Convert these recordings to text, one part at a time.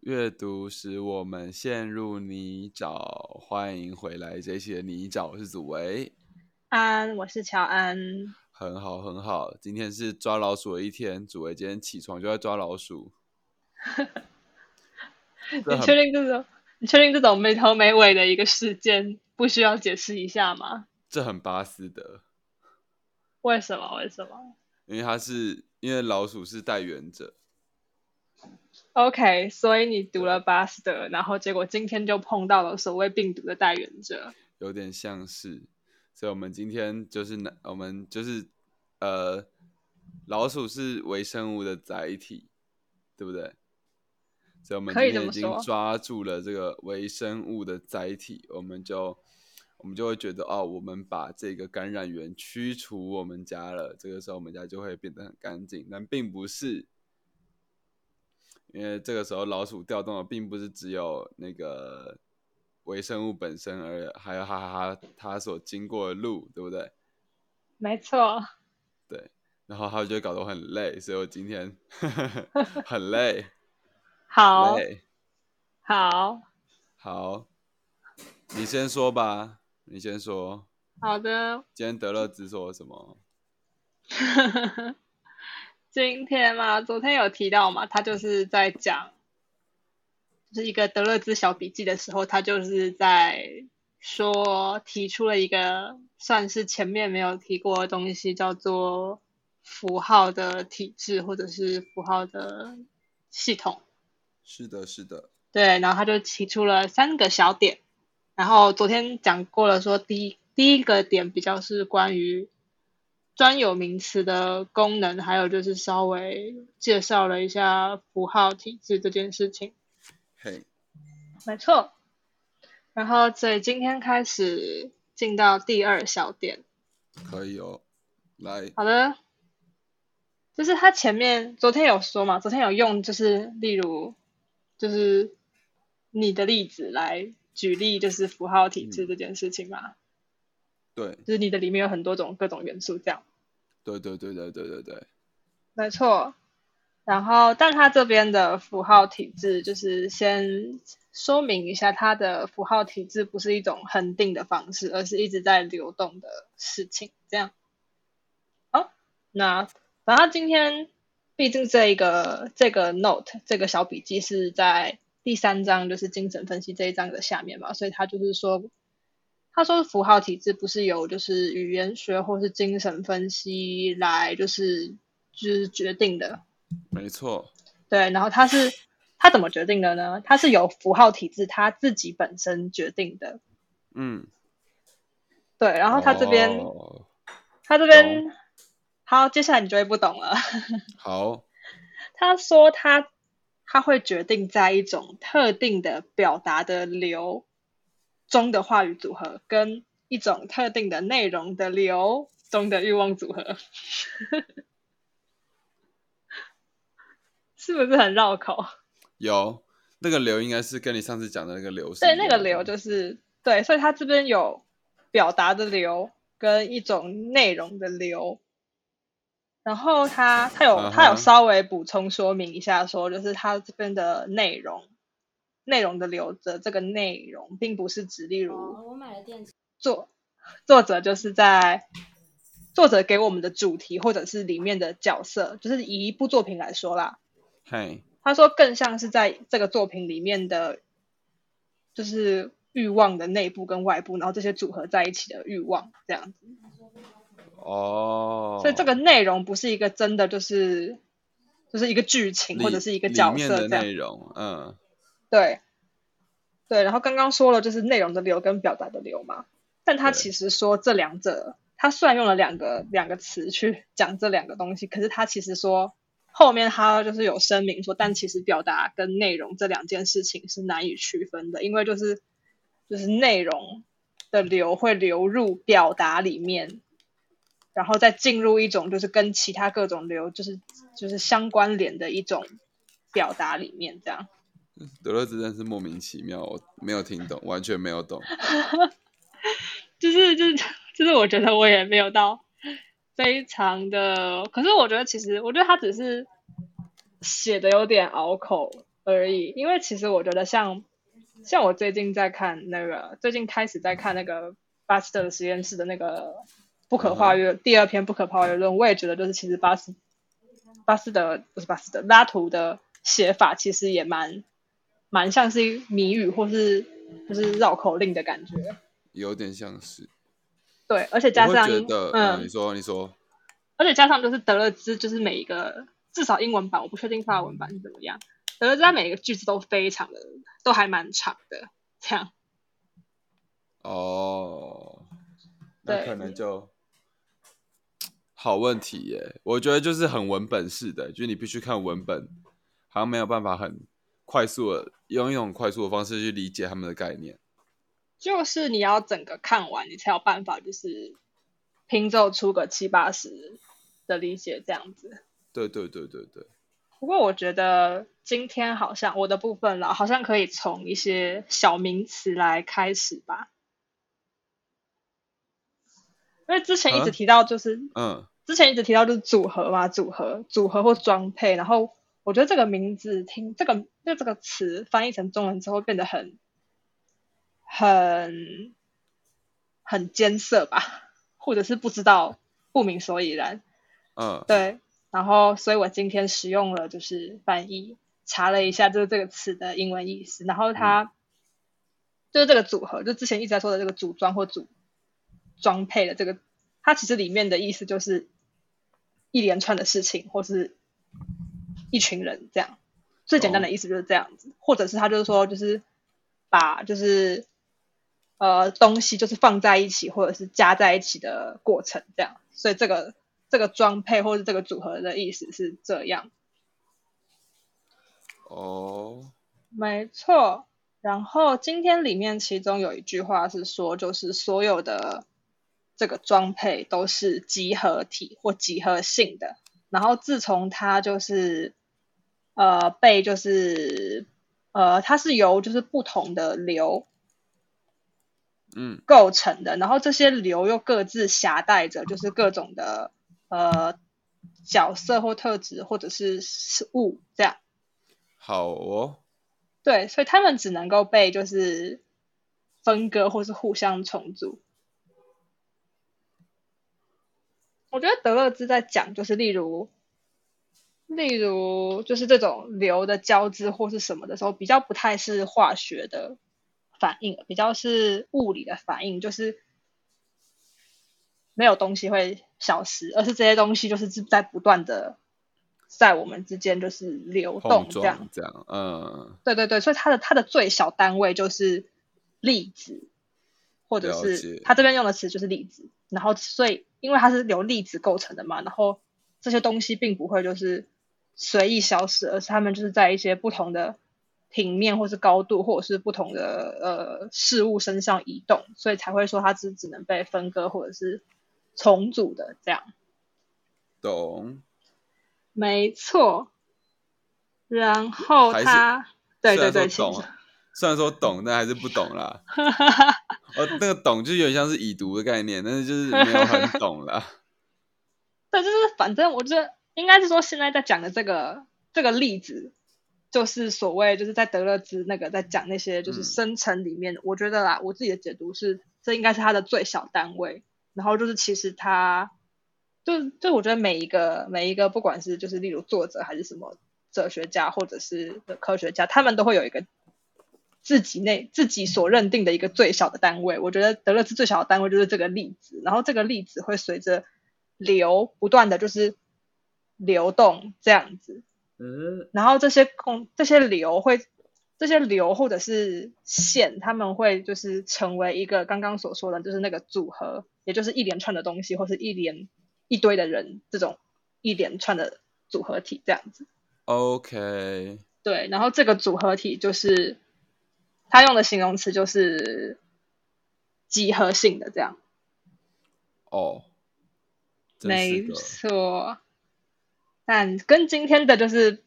阅读使我们陷入泥沼，欢迎回来这一期的泥沼，我是祖维。安，我是乔安。很好，很好。今天是抓老鼠的一天，祖维今天起床就在抓老鼠。你确定这种？你确定这种没头没尾的一个事件不需要解释一下吗？这很巴斯德。为什么？为什么？因为他是因为老鼠是带源者。OK，所以你读了巴斯德，然后结果今天就碰到了所谓病毒的代源者。有点像是，所以我们今天就是我们就是呃，老鼠是微生物的载体，对不对？所以我们今天已经抓住了这个微生物的载体，我们就我们就会觉得哦，我们把这个感染源驱除我们家了，这个时候我们家就会变得很干净，但并不是。因为这个时候老鼠调动的并不是只有那个微生物本身，而还有哈哈哈它所经过的路，对不对？没错。对，然后它就搞得我很累，所以我今天 很累。好。好。好。你先说吧，你先说。好的。今天德勒只说了什么？今天嘛，昨天有提到嘛，他就是在讲，就是一个德勒兹小笔记的时候，他就是在说提出了一个算是前面没有提过的东西，叫做符号的体制或者是符号的系统。是的，是的。对，然后他就提出了三个小点，然后昨天讲过了，说第一第一个点比较是关于。专有名词的功能，还有就是稍微介绍了一下符号体制这件事情。嘿，没错。然后，所以今天开始进到第二小点。可以哦，来。好的。就是他前面昨天有说嘛，昨天有用，就是例如，就是你的例子来举例，就是符号体制这件事情嘛。对。就是你的里面有很多种各种元素，这样。对对对对对对对，没错。然后，但它这边的符号体制，就是先说明一下，它的符号体制不是一种恒定的方式，而是一直在流动的事情。这样。好，那反正今天，毕竟这一个这个 note 这个小笔记是在第三章，就是精神分析这一章的下面嘛，所以他就是说。他说符号体制不是由就是语言学或是精神分析来就是就是决定的，没错。对，然后他是他怎么决定的呢？他是由符号体制他自己本身决定的。嗯，对，然后他这边他这边好，接下来你就会不懂了。好，他说他他会决定在一种特定的表达的流。中的话语组合跟一种特定的内容的流中的欲望组合，是不是很绕口？有那个流应该是跟你上次讲的那个流对，那个流就是对，所以它这边有表达的流跟一种内容的流，然后他他有他有稍微补充说明一下，说就是他这边的内容。内容的留着这个内容，并不是指例如我买了电池。作作者就是在作者给我们的主题或者是里面的角色，就是以一部作品来说啦。嘿，他说更像是在这个作品里面的，就是欲望的内部跟外部，然后这些组合在一起的欲望这样子。哦。所以这个内容不是一个真的就是就是一个剧情或者是一个角色这样。内容，嗯。对，对，然后刚刚说了就是内容的流跟表达的流嘛，但他其实说这两者，他虽然用了两个两个词去讲这两个东西，可是他其实说后面他就是有声明说，但其实表达跟内容这两件事情是难以区分的，因为就是就是内容的流会流入表达里面，然后再进入一种就是跟其他各种流就是就是相关联的一种表达里面这样。德勒兹真是莫名其妙，我没有听懂，完全没有懂。就是就是就是，我觉得我也没有到非常的，可是我觉得其实，我觉得他只是写的有点拗口而已。因为其实我觉得像像我最近在看那个，最近开始在看那个巴斯特实验室的那个不可跨越第二篇不可跨越论，我也觉得就是其实巴斯巴斯德不是巴斯德拉图的写法其实也蛮蛮像是谜语或是就是绕口令的感觉，有点像是。对，而且加上觉得，嗯，你说你说，而且加上就是德勒兹，就是每一个至少英文版，我不确定法文版是怎么样。德勒兹他每一个句子都非常的，都还蛮长的，这样。哦，那可能就好问题耶。我觉得就是很文本式的，就是你必须看文本，好像没有办法很快速的用一种快速的方式去理解他们的概念。就是你要整个看完，你才有办法，就是拼凑出个七八十的理解这样子。对对对对对。不过我觉得今天好像我的部分了，好像可以从一些小名词来开始吧。因为之前一直提到就是，嗯，之前一直提到就是组合嘛，组合、组合或装配。然后我觉得这个名字听这个就这个词翻译成中文之后变得很。很很艰涩吧，或者是不知道不明所以然。嗯，对。然后，所以我今天使用了就是翻译，查了一下就是这个词的英文意思。然后它就是这个组合，就之前一直在说的这个组装或组装配的这个，它其实里面的意思就是一连串的事情，或是一群人这样。最简单的意思就是这样子，或者是他就是说，就是把就是。呃，东西就是放在一起或者是加在一起的过程，这样，所以这个这个装配或者这个组合的意思是这样。哦，没错。然后今天里面其中有一句话是说，就是所有的这个装配都是集合体或集合性的。然后自从它就是呃被就是呃它是由就是不同的流。嗯，构成的，然后这些流又各自携带着，就是各种的呃角色或特质，或者是事物这样。好哦。对，所以他们只能够被就是分割或是互相重组。我觉得德勒兹在讲，就是例如，例如就是这种硫的交织或是什么的时候，比较不太是化学的。反应比较是物理的反应，就是没有东西会消失，而是这些东西就是在不断的在我们之间就是流动这样这样，嗯，对对对，所以它的它的最小单位就是粒子，或者是它这边用的词就是粒子，然后所以因为它是由粒子构成的嘛，然后这些东西并不会就是随意消失，而是他们就是在一些不同的。平面或是高度，或者是不同的呃事物身上移动，所以才会说它只只能被分割或者是重组的这样。懂。没错。然后他，对对对，懂。虽然说懂，但还是不懂啦。哦，那个懂就有点像是已读的概念，但是就是没有很懂了。对，就是反正我觉得应该是说现在在讲的这个这个例子。就是所谓就是在德勒兹那个在讲那些就是深层里面，我觉得啦，我自己的解读是，这应该是它的最小单位。然后就是其实它，就就我觉得每一个每一个不管是就是例如作者还是什么哲学家或者是科学家，他们都会有一个自己内自己所认定的一个最小的单位。我觉得德勒兹最小的单位就是这个粒子，然后这个粒子会随着流不断的就是流动这样子。嗯，然后这些空这些流会，这些流或者是线，他们会就是成为一个刚刚所说的，就是那个组合，也就是一连串的东西，或是一连一堆的人这种一连串的组合体这样子。OK。对，然后这个组合体就是他用的形容词就是集合性的这样。哦，没错。但跟今天的就是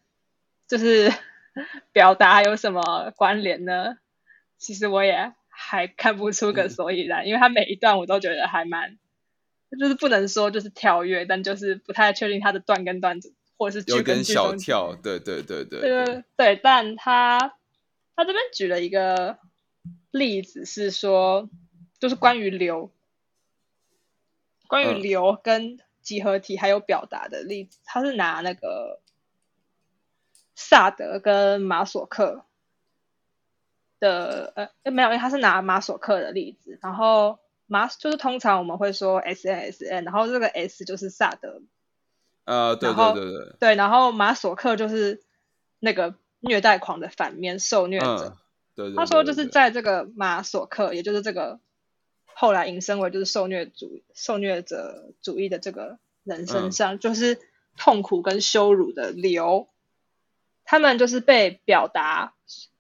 就是 表达有什么关联呢？其实我也还看不出个所以然，因为他每一段我都觉得还蛮，就是不能说就是跳跃，但就是不太确定他的段跟段子或者是有点小剧跟剧中跳，对对对对对对。对，但他他这边举了一个例子是说，就是关于流，关于嗯。流跟集合体还有表达的例子，他是拿那个萨德跟马索克的呃呃没有，因为他是拿马索克的例子，然后马就是通常我们会说 S N S N，然后这个 S 就是萨德呃，对对对对，对，然后马索克就是那个虐待狂的反面，受虐者。嗯，对对，他说，就是在这个马索克，也就是这个后来引申为就是受虐主受虐者主义的这个人身嗯上，就是痛苦跟羞辱的流，他们就是被表达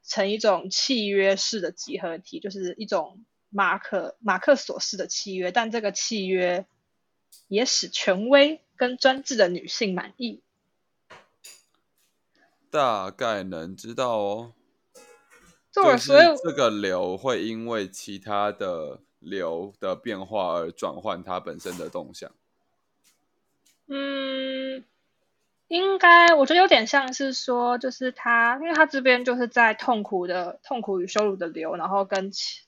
成一种契约式的集合体，就是一种马克马克索式的契约，但这个契约也使权威跟专制的女性满意。大概能知道哦。就是这个流会因为其他的流的变化而转换它本身的动向。嗯，应该我觉得有点像是说，就是他，因为他这边就是在痛苦的痛苦与羞辱的流，然后跟契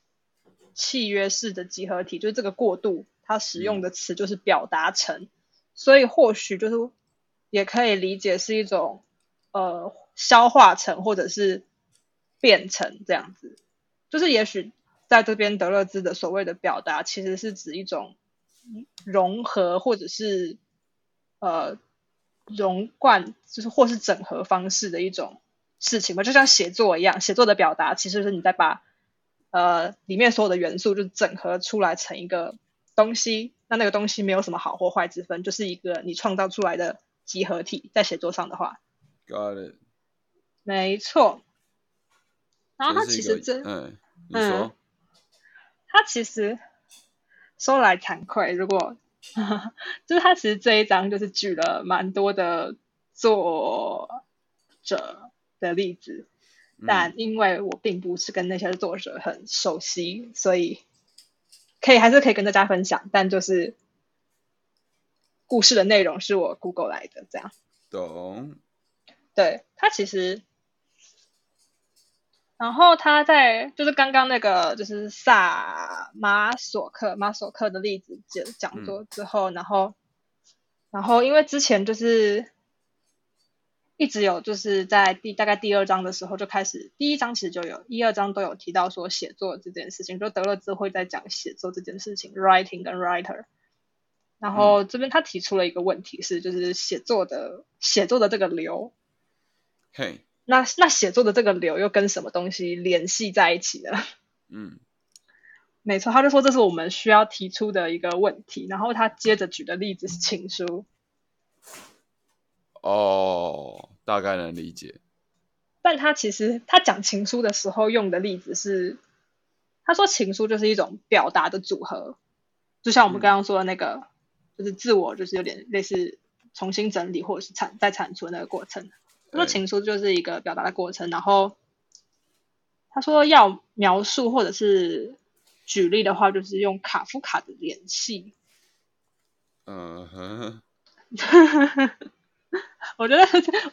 契约式的集合体，就是这个过渡，它使用的词就是表达成，所以或许就是也可以理解是一种呃消化成或者是变成这样子，就是也许在这边德勒兹的所谓的表达，其实是指一种融合或者是呃融贯，就是或是整合方式的一种事情吧，就像写作一样，写作的表达其实是你在把呃里面所有的元素就整合出来成一个东西，那那个东西没有什么好或坏之分，就是一个你创造出来的集合体，在写作上的话，Got it。没错。然后它其实真嗯，你嗯说，他其实说来惭愧，如果就是他其实这一章就是举了蛮多的作者的例子，嗯但因为我并不是跟那些作者很熟悉，所以可以还是可以跟大家分享，但就是故事的内容是我 Google 来的，这样。懂。对他其实，然后他在就是刚刚那个就是萨马索克马索克的例子讲讲座之后，然后然后因为之前就是一直有就是在第大概第二章的时候就开始，第一章其实就有一二章都有提到说写作这件事情，就德勒兹会在讲写作这件事情，writing 跟 writer。然后这边他提出了一个问题是，就是写作的写作的这个流，嘿，那那写作的这个流又跟什么东西联系在一起呢？嗯，没错，他就说这是我们需要提出的一个问题。然后他接着举的例子是情书，哦，大概能理解。但他其实他讲情书的时候用的例子是，他说情书就是一种表达的组合，就像我们刚刚说的那个，就是自我就是有点类似重新整理或者是产再产出的那个过程。他说情书就是一个表达的过程，然后他说要描述或者是举例的话，就是用卡夫卡的联系。嗯哼，我觉得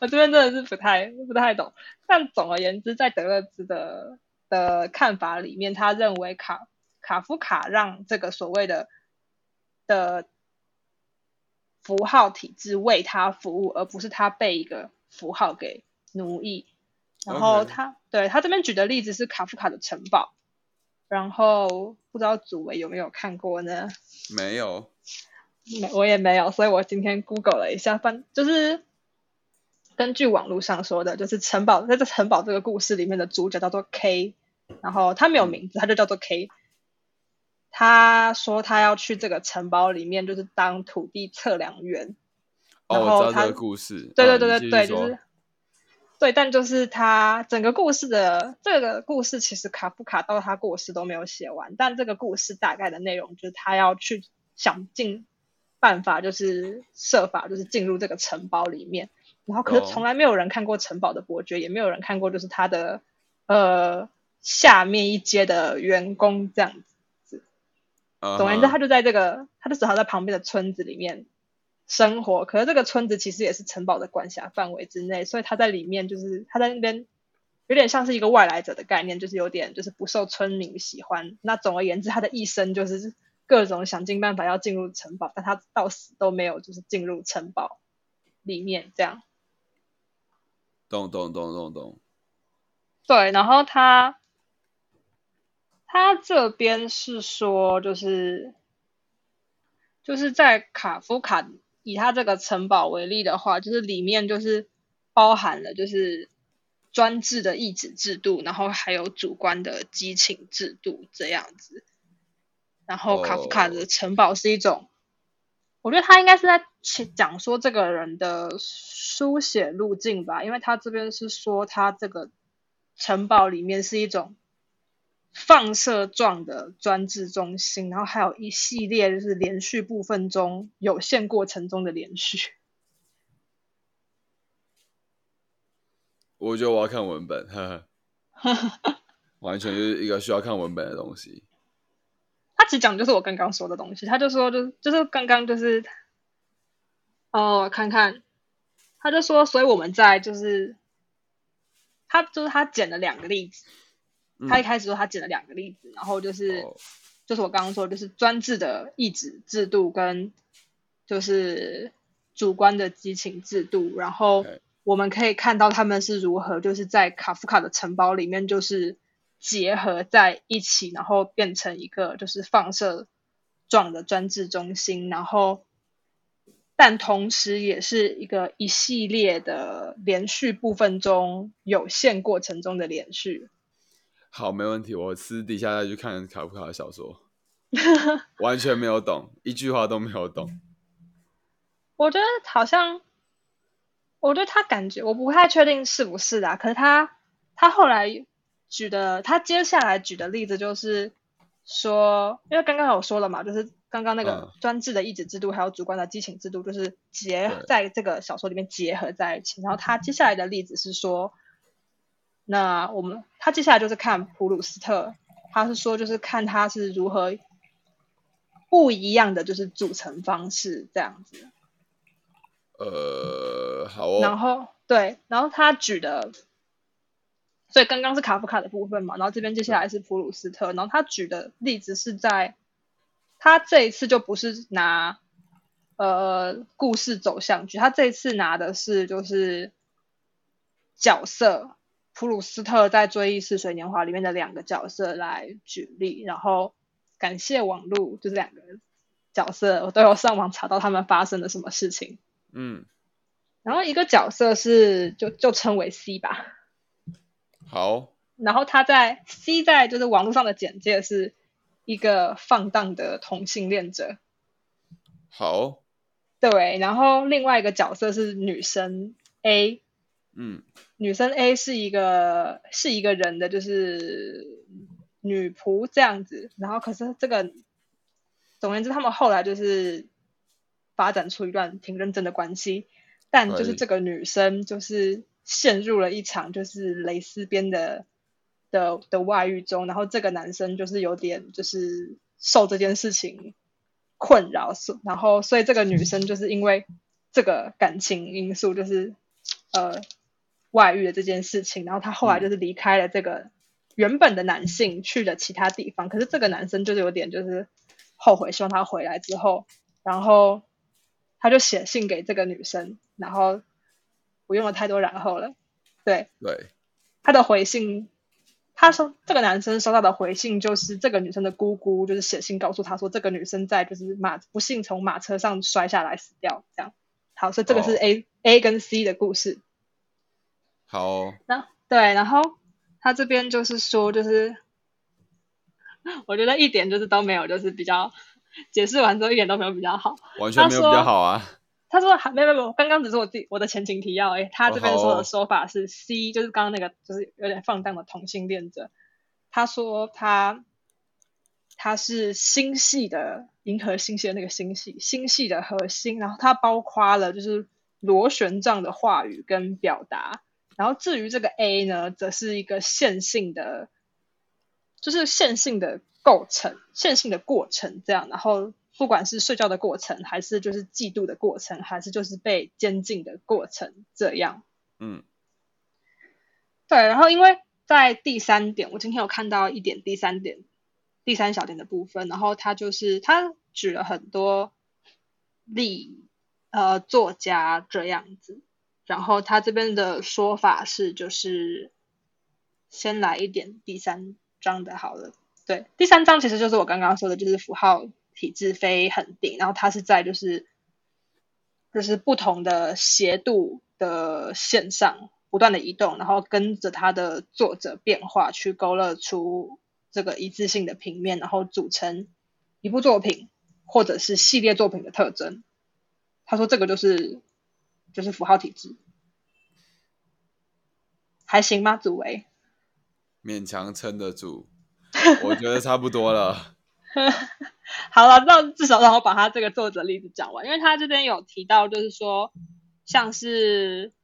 我这边真的是不太不太懂，但总而言之，在德勒兹的的看法里面，他认为卡卡夫卡让这个所谓的的符号体制为他服务，而不是他被一个符号给奴役。然后他对他这边举的例子是卡夫卡的城堡，然后不知道祖维有没有看过呢？没有。没，我也没有，所以我今天 Google 了一下，反就是根据网络上说的，就是城堡在这城堡这个故事里面的主角叫做 K，然后他没有名字，他就叫做 K。他说他要去这个城堡里面，就是当土地测量员。哦，然后他故事。对对嗯对对对，就是对，但就是他整个故事的这个故事，其实卡夫卡到他过世都没有写完，但这个故事大概的内容就是他要去想尽办法，就是设法就是进入这个城堡里面，然后可哦是从来没有人看过城堡的伯爵，也没有人看过就是他的呃下面一阶的员工这样子。嗯总而言之，他就在这个，他就只好在旁边的村子里面生活。可是这个村子其实也是城堡的管辖范围之内，所以他在里面就是他在那边有点像是一个外来者的概念，就是有点就是不受村民喜欢。那总而言之，他的一生就是各种想尽办法要进入城堡，但他到死都没有就是进入城堡里面这样。懂懂懂懂懂。对，然后他他这边是说，就是就是在卡夫卡以他这个城堡为例的话，就是里面就是包含了就是专制的意志制度，然后还有主观的激情制度这样子。然后卡夫卡的城堡是一种，我觉得他应该是在讲说这个人的书写路径吧，因为他这边是说他这个。城堡里面是一种放射状的专制中心，然后还有一系列就是连续部分中有限过程中的连续。我觉得我要看文本，呵呵，完全就是一个需要看文本的东西。他只讲就是我刚刚说的东西，他就说就就是刚刚就是哦，看看，他就说，所以我们在就是。他就是他捡了两个例子，他一开始说他举了两个例子，然后就是就是我刚刚说就是专制的意志制度跟就是主观的激情制度，然后我们可以看到他们是如何就是在卡夫卡的城堡里面就是结合在一起，然后变成一个就是放射状的专制中心，然后。但同时也是一个一系列的连续部分中有限过程中的连续。好，没问题。我私底下再去看卡夫卡的小说，完全没有懂，一句话都没有懂。我觉得好像，我觉得他感觉我不太确定是不是的。可是他他后来举的，他接下来举的例子就是说，因为刚刚有说了嘛，就是。刚刚那个专制的意志制度，还有主观的激情制度，就是结在这个小说里面结合在一起。然后他接下来的例子是说，那我们他接下来就是看普鲁斯特，他是说就是看他是如何不一样的就是组成方式这样子。呃，好哦。然后对，然后他举的，所以刚刚是卡夫卡的部分嘛，然后这边接下来是普鲁斯特，然后他举的例子是在。他这一次就不是拿呃故事走向剧，他这一次拿的是就是角色普鲁斯特在《追忆似水年华》里面的两个角色来举例，然后感谢网络，就是两个角色我都有上网查到他们发生了什么事情。嗯，然后一个角色是就就称为 C 吧。好。然后他在 C 在就是网络上的简介是。一个放荡的同性恋者，好，对，然后另外一个角色是女生 A，嗯，女生 A 是一个是一个人的，就是女仆这样子，然后可是这个，总而言之，他们后来就是发展出一段挺认真的关系，但就是这个女生就是陷入了一场就是蕾丝边的。的的外遇中，然后这个男生就是有点就是受这件事情困扰，然后所以这个女生就是因为这个感情因素，就是呃外遇的这件事情，然后她后来就是离开了这个原本的男性，去了其他地方。可是这个男生就是有点就是后悔，希望他回来之后，然后他就写信给这个女生，然后不用了太多然后了，对对，他的回信。他说，这个男生收到的回信就是这个女生的姑姑，就是写信告诉他说，这个女生在就是马不幸从马车上摔下来死掉，这样。好，所以这个是 A A 跟 C 的故事。好。那对，然后他这边就是说，就是 我觉得一点就是都没有，就是比较解释完之后一点都没有比较好，完全没有比较好啊。他说还没有没有，刚刚只是我自己我的前情提要诶。他这边说的说法是 C，就是刚刚那个就是有点放荡的同性恋者。他说他他是星系的银河星系的那个星系星系的核心，然后它包括了就是螺旋状的话语跟表达。然后至于这个 A 呢，则是一个线性的，就是线性的构成、线性的过程这样。然后。不管是睡觉的过程，还是就是嫉妒的过程，还是就是被监禁的过程，这样。嗯，对，然后因为在第三点，我今天有看到一点第三点、第三小点的部分，然后他就是他举了很多例，呃，作家这样子，然后他这边的说法是，就是先来一点第三章的好了。对，第三章其实就是我刚刚说的，就是符号体制非恒定，然后它是在就是就是不同的斜度的线上不断的移动，然后跟着它的作者变化去勾勒出这个一致性的平面，然后组成一部作品或者是系列作品的特征。他说这个就是就是符号体制，还行吗？祖维勉强撑得住。我觉得差不多了。好了，那至少让我把他这个作者例子讲完，因为他这边有提到，就是说像是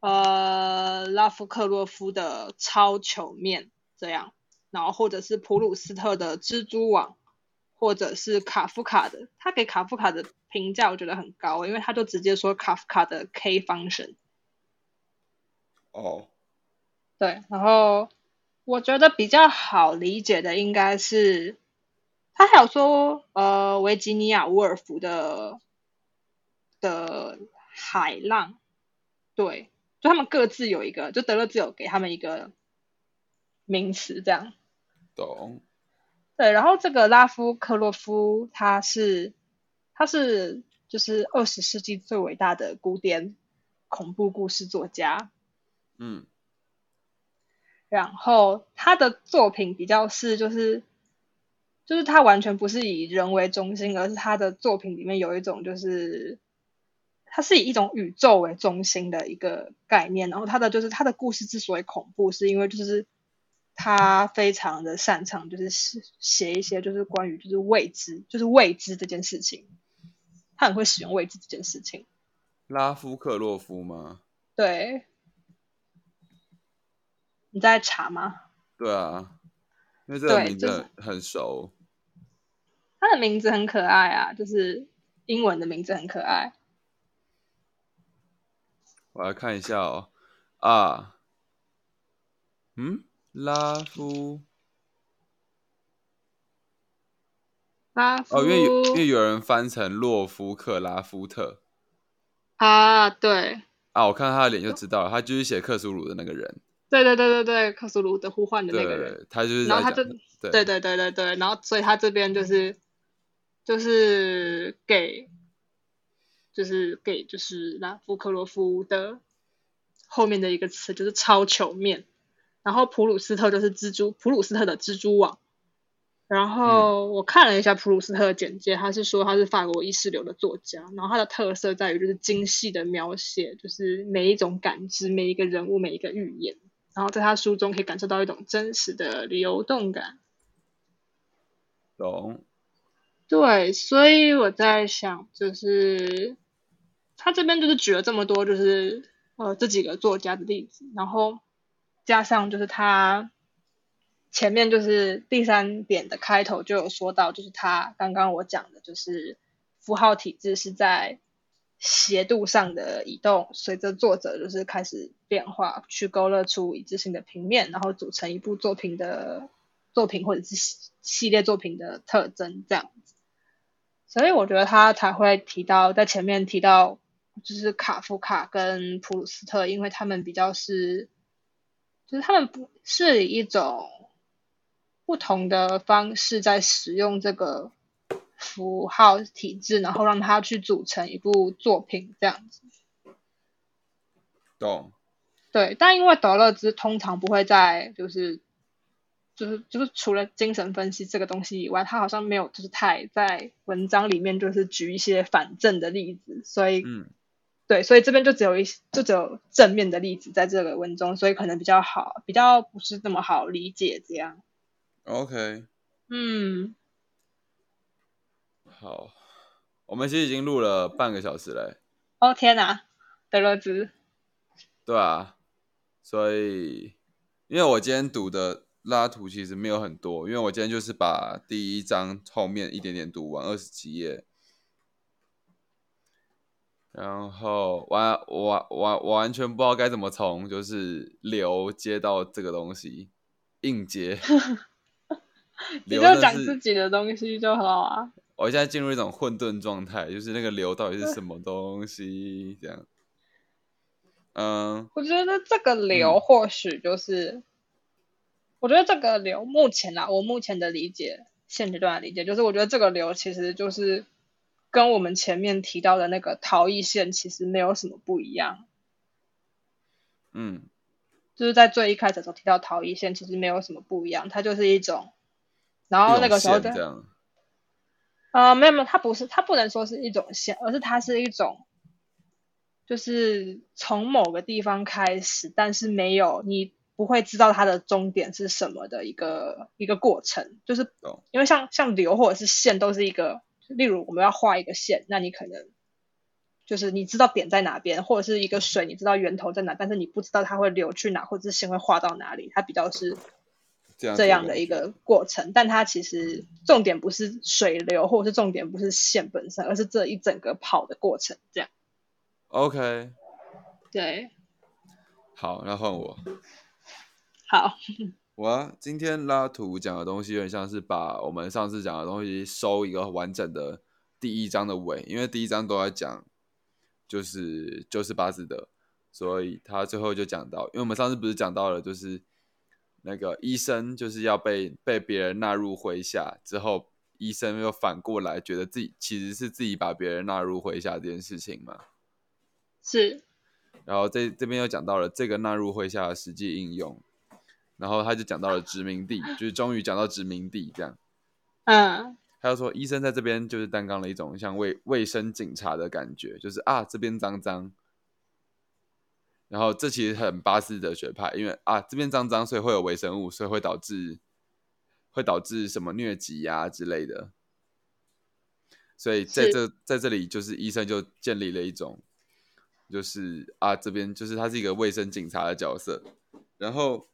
呃拉夫克洛夫的超球面这样，然后或者是普鲁斯特的蜘蛛网，或者是卡夫卡的，他给卡夫卡的评价我觉得很高，因为他就直接说卡夫卡的 K function。哦，对，然后。我觉得比较好理解的应该是，他还有说，呃，维吉尼亚·沃尔夫的的海浪，对，就他们各自有一个，就德勒兹有给他们一个名词，这样。懂。对，然后这个拉夫克洛夫，他是他是就是二十世纪最伟大的古典恐怖故事作家。嗯。然后他的作品比较是，就是就是他完全不是以人为中心，而是他的作品里面有一种就是，他是以一种宇宙为中心的一个概念。然后他的就是他的故事之所以恐怖，是因为就是他非常的擅长就是写写一些就是关于就是未知就是未知这件事情，他很会使用未知这件事情。拉夫克洛夫吗？对。你在查吗？对啊，因为这个名字很熟。他的名字很可爱啊，就是英文的名字很可爱。我来看一下哦，啊，嗯，拉夫，拉夫哦，因为有因为有人翻成洛夫克拉夫特。啊，对。啊，我看他的脸就知道了，他就是写克苏鲁的那个人。对对对对对，克苏鲁的呼唤的那个人，他就是，然后他就，对对对对对，然后所以他这边就是，就是给，就是给就是拉夫克罗夫的后面的一个词就是超球面，然后普鲁斯特就是蜘蛛，普鲁斯特的蜘蛛网。然后我看了一下普鲁斯特的简介，他是说他是法国意识流的作家，然后他的特色在于就是精细的描写，就是每一种感知，每一个人物，每一个语言。然后在他书中可以感受到一种真实的流动感，懂？对，所以我在想，就是他这边就是举了这么多，就是呃这几个作家的例子，然后加上就是他前面就是第三点的开头就有说到，就是他刚刚我讲的，就是符号体制是在。斜度上的移动，随着作者就是开始变化，去勾勒出一致性的平面，然后组成一部作品的作品或者是系列作品的特征这样子。所以我觉得他才会提到在前面提到，就是卡夫卡跟普鲁斯特，因为他们比较是，就是他们不是一种不同的方式在使用这个。符号体制，然后让它去组成一部作品，这样子。懂。对，但因为德勒兹通常不会在，就是就是就是除了精神分析这个东西以外，他好像没有就是太在文章里面就是举一些反正的例子，所以，嗯，对，所以这边就只有一就只有正面的例子在这个文中，所以可能比较好，比较不是那么好理解这样。OK。嗯。好，我们其实已经录了半个小时嘞。哦天哪，德勒兹。对啊，所以因为我今天读的拉图其实没有很多，因为我今天就是把第一章后面一点点读完，二十几页，然后完完完完全不知道该怎么从就是流接到这个东西，硬接。你就讲自己的东西就好啊。我现在进入一种混沌状态，就是那个流到底是什么东西这样。嗯，我觉得这个流或许就是。我觉得这个流目前啊，我目前的理解，现阶段的理解就是，我觉得这个流其实就是跟我们前面提到的那个逃逸线其实没有什么不一样。嗯，就是在最一开始的时候提到逃逸线其实没有什么不一样，它就是一种，然后那个时候的，呃，没有没有，它不是，它不能说是一种线，而是它是一种，就是从某个地方开始，但是没有你。不会知道它的终点是什么的一个一个过程，就是因为像像流或者是线都是一个，例如我们要画一个线，那你可能就是你知道点在哪边，或者是一个水，你知道源头在哪，但是你不知道它会流去哪，或者是线会画到哪里，它比较是这样的一个过程。但它其实重点不是水流，或者是重点不是线本身，而是这一整个跑的过程。这样。OK。对。好，那换我。好，我今天拉图讲的东西有点像是把我们上次讲的东西收一个完整的第一章的尾，因为第一章都在讲就是就是巴斯德，所以他最后就讲到，因为我们上次不是讲到了，就是那个医生就是要被被别人纳入麾下之后，医生又反过来觉得自己其实是自己把别人纳入麾下这件事情嘛，是，然后这这边又讲到了这个纳入麾下的实际应用。然后他就讲到了殖民地，就是终于讲到殖民地这样。嗯，他就说医生在这边就是担当了一种像卫卫生警察的感觉，就是啊这边脏脏。然后这其实很巴斯的学派，因为啊这边脏脏，所以会有微生物，所以会导致会导致什么疟疾呀之类的。所以在这在这里就是医生就建立了一种，就是啊这边就是他是一个卫生警察的角色，然后。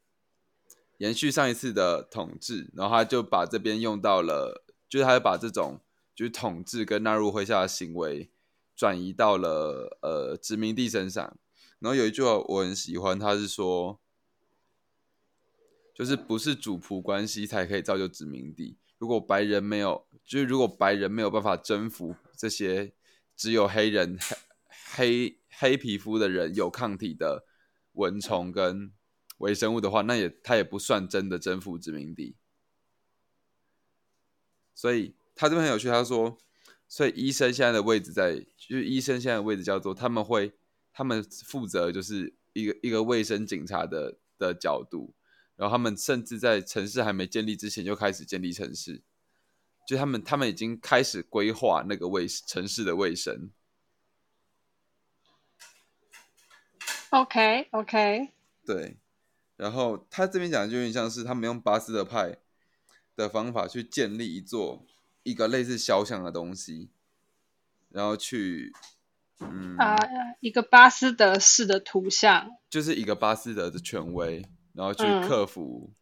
延续上一次的统治，然后他就把这边用到了，就是他把这种就是统治跟纳入麾下的行为转移到了呃殖民地身上。然后有一句话我很喜欢，他是说，就是不是主仆关系才可以造就殖民地。如果白人没有，就是如果白人没有办法征服这些只有黑人黑黑黑皮肤的人有抗体的蚊虫跟。微生物的话，那也它也不算真的征服殖民地，所以他这边很有趣。他说，所以医生现在的位置在，就是医生现在的位置叫做他们会，他们负责就是一个一个卫生警察的的角度，然后他们甚至在城市还没建立之前就开始建立城市，就他们他们已经开始规划那个卫城市的卫生。OK OK，对。然后他这边讲的就有点像是他们用巴斯德派的方法去建立一座一个类似肖像的东西，然后去嗯啊一个巴斯德式的图像，就是一个巴斯德的权威，然后去克服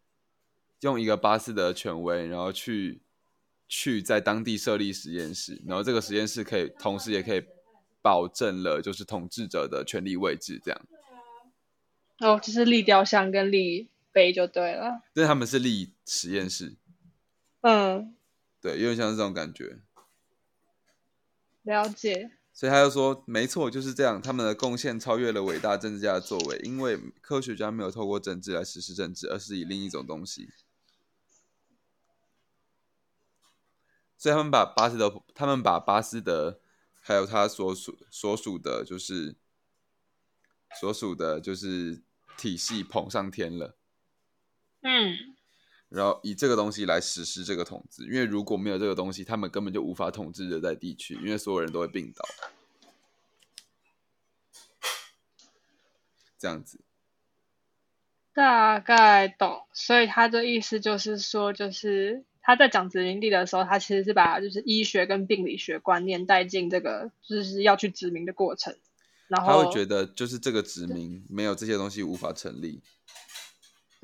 用一个巴斯德权威，然后去去在当地设立实验室，然后这个实验室可以同时也可以保证了就是统治者的权力位置，这样。哦，就是立雕像跟立碑就对了。对，他们是立实验室。嗯，对，有点像是这种感觉。了解。所以他就说，没错，就是这样。他们的贡献超越了伟大政治家的作为，因为科学家没有透过政治来实施政治，而是以另一种东西。所以他们把巴斯德，他们把巴斯德，还有他所属所属的就是。所属的就是体系捧上天了，嗯，然后以这个东西来实施这个统治，因为如果没有这个东西，他们根本就无法统治热带地区，因为所有人都会病倒。这样子，大概懂。所以他的意思就是说，就是他在讲殖民地的时候，他其实是把就是医学跟病理学观念带进这个就是要去殖民的过程。他会觉得，就是这个殖民没有这些东西无法成立。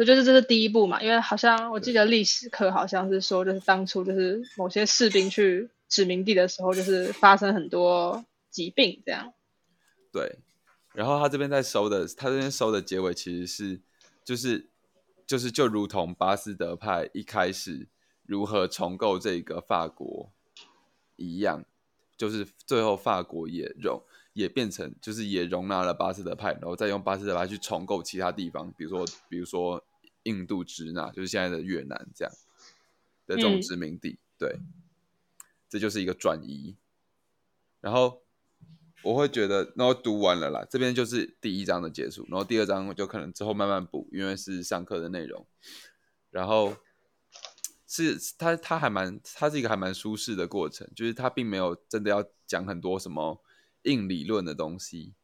所以就是这是第一步嘛，因为好像我记得历史课好像是说，就是当初就是某些士兵去殖民地的时候，就是发生很多疾病这样。对，然后他这边在收的，他这边收的结尾其实是就是就是就如同巴斯德派一开始如何重构这个法国一样，就是最后法国也容。也变成就是也容纳了巴斯德派，然后再用巴斯德派去重构其他地方，比如说比如说印度支那，就是现在的越南这样的这种殖民地，对，这就是一个转移。然后我会觉得，然后读完了啦，这边就是第一章的结束，然后第二章就可能之后慢慢补，因为是上课的内容。然后是他他还蛮，他是一个还蛮舒适的过程，就是他并没有真的要讲很多什么。硬理论的东西，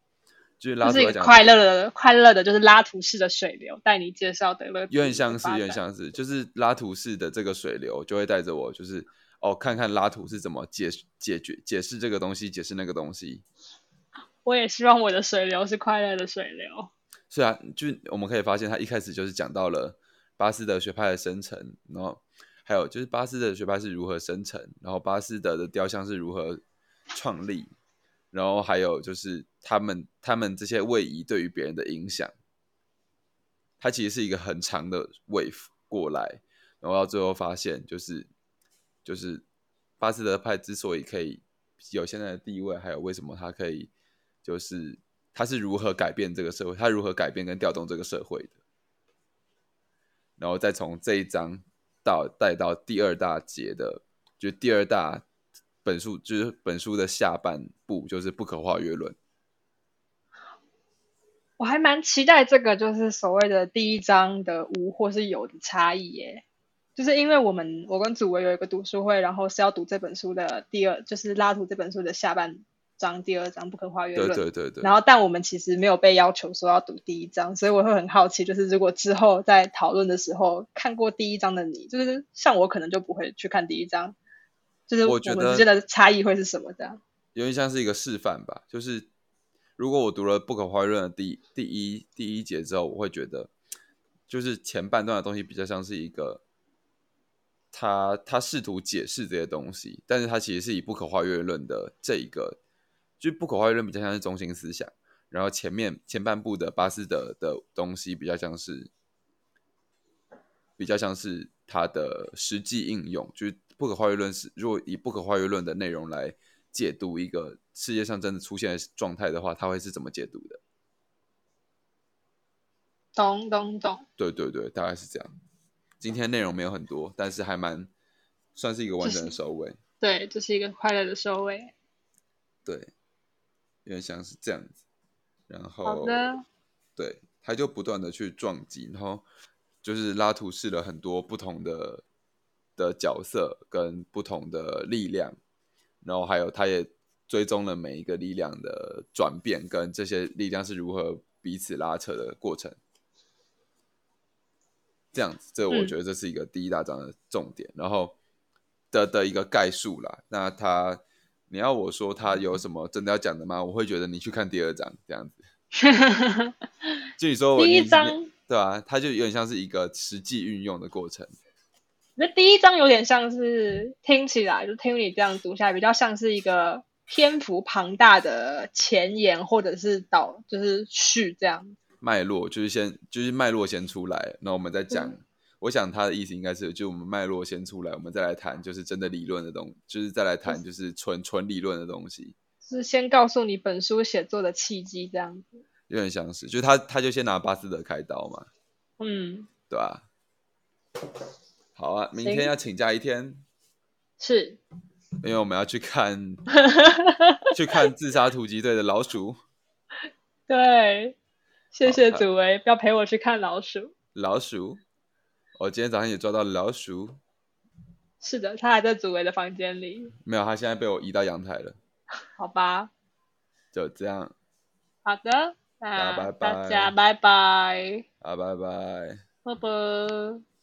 就是拉图讲快乐的快乐的，就是拉图式的水流带你介绍德勒，有点像是有点像是，就是拉图式的这个水流就会带着我，就是哦，看看拉图是怎么解解决解释这个东西，解释那个东西。我也希望我的水流是快乐的水流。是啊，就我们可以发现，他一开始就是讲到了巴斯德学派的生成，然后还有就是巴斯德学派是如何生成，然后巴斯德的雕像是如何创立。然后还有就是他们他们这些位移对于别人的影响，它其实是一个很长的 wave 过来，然后到最后发现就是就是巴斯德派之所以可以有现在的地位，还有为什么他可以就是他是如何改变这个社会，他如何改变跟调动这个社会的，然后再从这一章到带到第二大节的，就第二大。本书就是本书的下半部，就是不可化约论。我还蛮期待这个，就是所谓的第一章的无或是有的差异耶。就是因为我们我跟祖维有一个读书会，然后是要读这本书的第二，就是拉图这本书的下半章第二章不可化约论。对对对对。然后，但我们其实没有被要求说要读第一章，所以我会很好奇，就是如果之后在讨论的时候看过第一章的你，就是像我可能就不会去看第一章。就是我觉得之间的差异会是什么？这样有点像是一个示范吧。就是如果我读了《不可怀论》的第第一第一节之后，我会觉得，就是前半段的东西比较像是一个他他试图解释这些东西，但是他其实是以不可化约论的这一个，就不可化约论比较像是中心思想，然后前面前半部的巴斯德的东西比较像是比较像是他的实际应用，就是。不可化约论是，如果以不可化约论的内容来解读一个世界上真的出现的状态的话，他会是怎么解读的？懂懂懂。对对对，大概是这样。今天内容没有很多，但是还蛮算是一个完整的收尾。对，这是一个快乐的收尾。对，有点像是这样子。然后，好的。对，他就不断的去撞击，然后就是拉图试了很多不同的。的角色跟不同的力量，然后还有他也追踪了每一个力量的转变，跟这些力量是如何彼此拉扯的过程。这样子，这我觉得这是一个第一大章的重点，然后的的一个概述啦。那他，你要我说他有什么真的要讲的吗？我会觉得你去看第二章这样子。就你说第一章对啊，它就有点像是一个实际运用的过程。那第一章有点像是听起来，就听你这样读下来，比较像是一个篇幅庞大的前言，或者是导，就是序这样。脉络就是先，就是脉络先出来，那我们再讲。我想他的意思应该是，就我们脉络先出来，我们再来谈，就是真的理论的东，就是再来谈，就是纯纯理论的东西。是先告诉你本书写作的契机，这样子。有点相似，就是他，他就先拿巴斯德开刀嘛。嗯，对吧？好啊，明天要请假一天，是，因为我们要去看 去看自杀突击队的老鼠。对，谢谢祖维，要陪我去看老鼠。老鼠，我今天早上也抓到了老鼠。是的，他还在祖维的房间里。没有，他现在被我移到阳台了。好吧，就这样。好的，那大家拜拜。好，拜拜。拜拜。